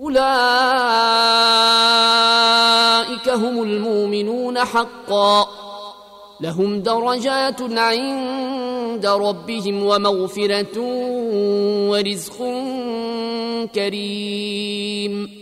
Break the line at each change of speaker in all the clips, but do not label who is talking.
أولئك هم المؤمنون حقا. لهم درجات عند ربهم ومغفرة ورزق كريم.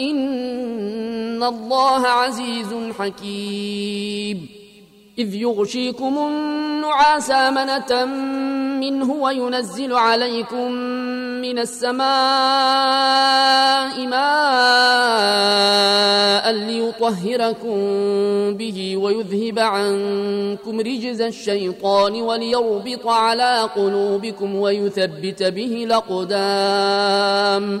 إن الله عزيز حكيم. إذ يغشيكم النعاس أمنة منه وينزل عليكم من السماء ماء ليطهركم به ويذهب عنكم رجز الشيطان وليربط على قلوبكم ويثبت به الأقدام.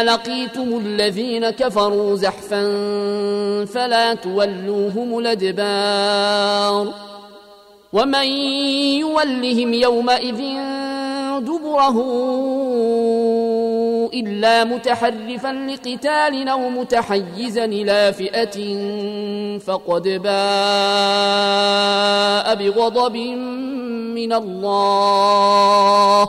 إذا لقيتم الذين كفروا زحفا فلا تولوهم الأدبار ومن يولهم يومئذ دبره إلا متحرفا لقتال أو متحيزا إلى فئة فقد باء بغضب من الله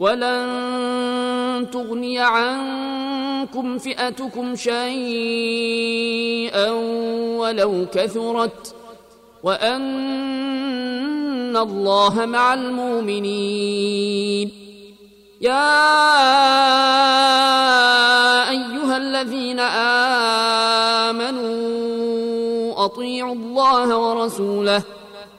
ولن تغني عنكم فئتكم شيئا ولو كثرت وأن الله مع المؤمنين. يا أيها الذين آمنوا أطيعوا الله ورسوله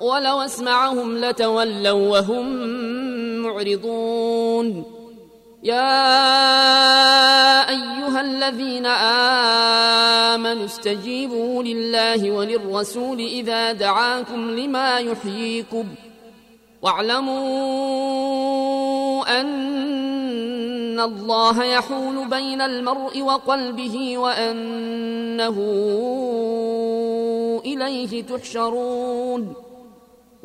ولو أسمعهم لتولوا وهم معرضون. يا أيها الذين آمنوا استجيبوا لله وللرسول إذا دعاكم لما يحييكم واعلموا أن الله يحول بين المرء وقلبه وأنه إليه تحشرون.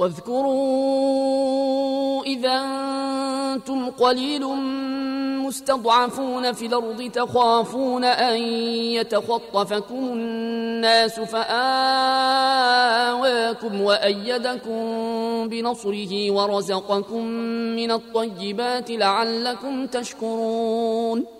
واذكروا إذا أنتم قليل مستضعفون في الأرض تخافون أن يتخطفكم الناس فآواكم وأيدكم بنصره ورزقكم من الطيبات لعلكم تشكرون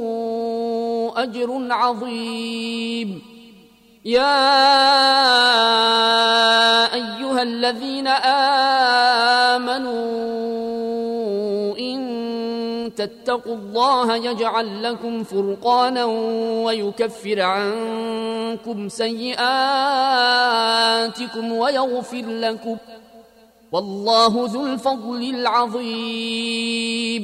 أجر عظيم. يا أيها الذين آمنوا إن تتقوا الله يجعل لكم فرقانا ويكفر عنكم سيئاتكم ويغفر لكم. والله ذو الفضل العظيم.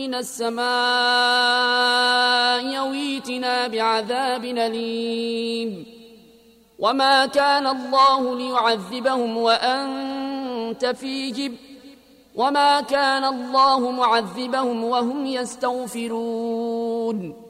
السماء يويتنا بعذاب أليم. وما كان الله ليعذبهم وأنت فيهم. وما كان الله معذبهم وهم يستغفرون.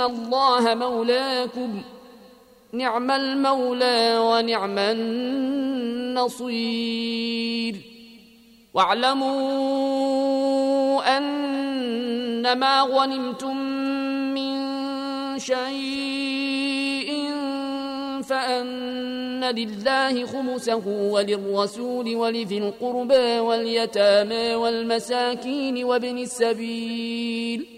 الله مولاكم نعم المولى ونعم النصير واعلموا أن ما غنمتم من شيء فأن لله خمسه وللرسول ولذي القربى واليتامى والمساكين وابن السبيل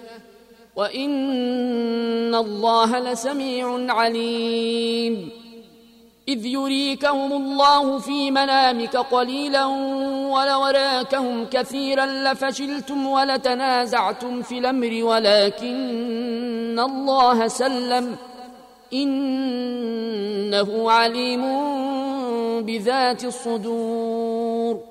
وإن الله لسميع عليم. إذ يريكهم الله في منامك قليلا ولوراكهم كثيرا لفشلتم ولتنازعتم في الأمر ولكن الله سلم. إنه عليم بذات الصدور.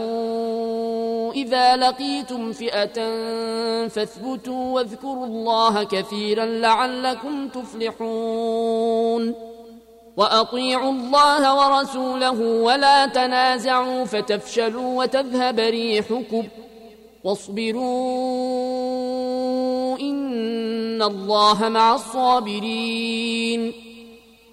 إذا لقيتم فئة فاثبتوا واذكروا الله كثيرا لعلكم تفلحون. وأطيعوا الله ورسوله ولا تنازعوا فتفشلوا وتذهب ريحكم. واصبروا إن الله مع الصابرين.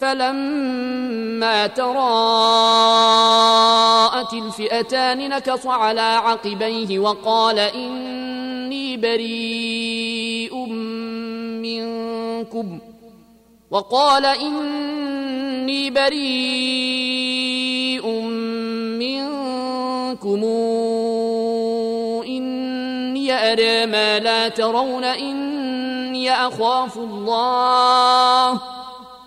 فلما تراءت الفئتان نكص على عقبيه وقال إني بريء منكم. وقال إني بريء منكم. إني أرى ما لا ترون. إني أخاف الله.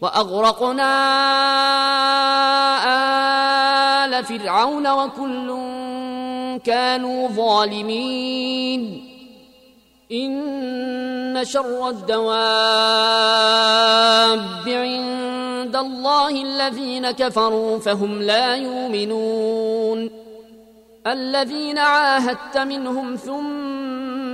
وأغرقنا آل فرعون وكل كانوا ظالمين. إن شر الدواب عند الله الذين كفروا فهم لا يؤمنون. الذين عاهدت منهم ثم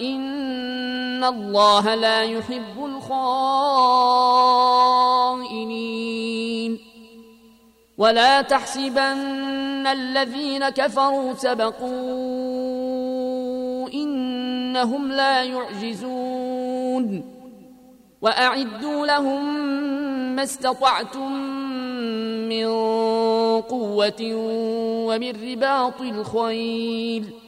إن الله لا يحب الخائنين. ولا تحسبن الذين كفروا سبقوا إنهم لا يعجزون. واعدوا لهم ما استطعتم من قوه ومن رباط الخيل.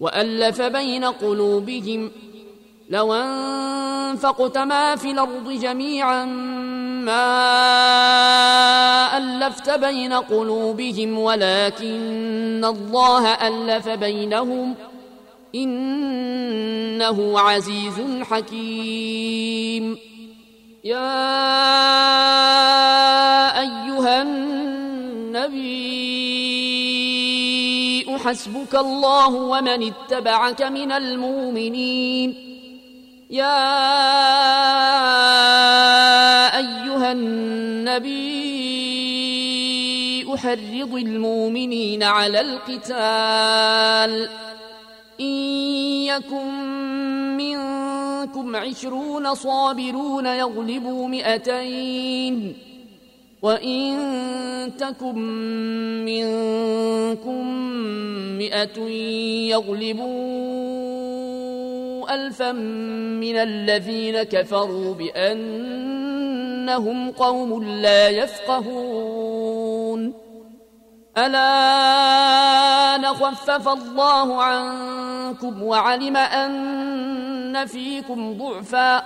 وألف بين قلوبهم لو أنفقت ما في الأرض جميعا ما ألفت بين قلوبهم ولكن الله ألف بينهم إنه عزيز حكيم. يا أيها النبي حسبك الله ومن اتبعك من المؤمنين. يا أيها النبي أحرض المؤمنين على القتال. إن يكن منكم عشرون صابرون يغلبوا مئتين. وإن تكن منكم مئة يغلبوا ألفا من الذين كفروا بأنهم قوم لا يفقهون ألا نخفف الله عنكم وعلم أن فيكم ضعفا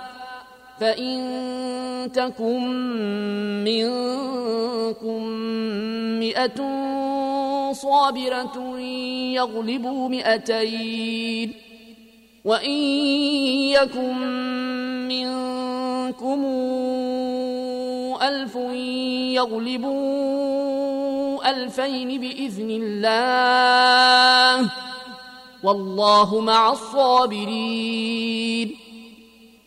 فإن تكن منكم مئة صابرة يغلبوا مئتين وإن يكن منكم ألف يغلبوا ألفين بإذن الله والله مع الصابرين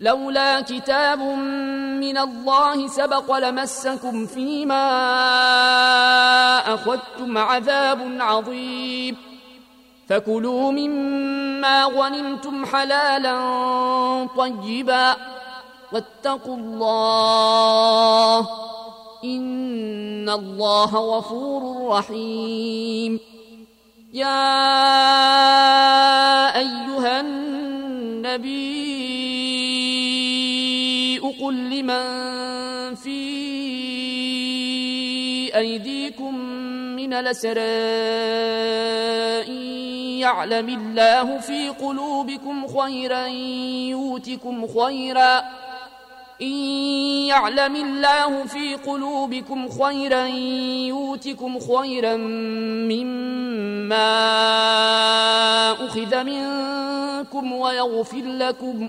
لولا كتاب من الله سبق لمسكم فيما أخذتم عذاب عظيم. فكلوا مما غنمتم حلالا طيبا. واتقوا الله إن الله غفور رحيم. يا أيها النبي لمن في أيديكم من الأسرى يعلم الله في قلوبكم خيرا يؤتكم خيرا. إن يعلم الله في قلوبكم خيرا يؤتكم خيرا مما أخذ منكم ويغفر لكم.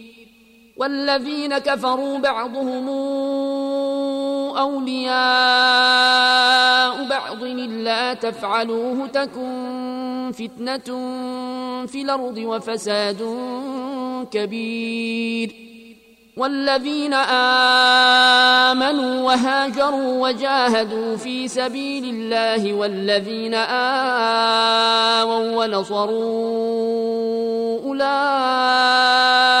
والذين كفروا بعضهم أولياء بعض إلا تفعلوه تكن فتنة في الأرض وفساد كبير. والذين آمنوا وهاجروا وجاهدوا في سبيل الله والذين آووا ونصروا أولئك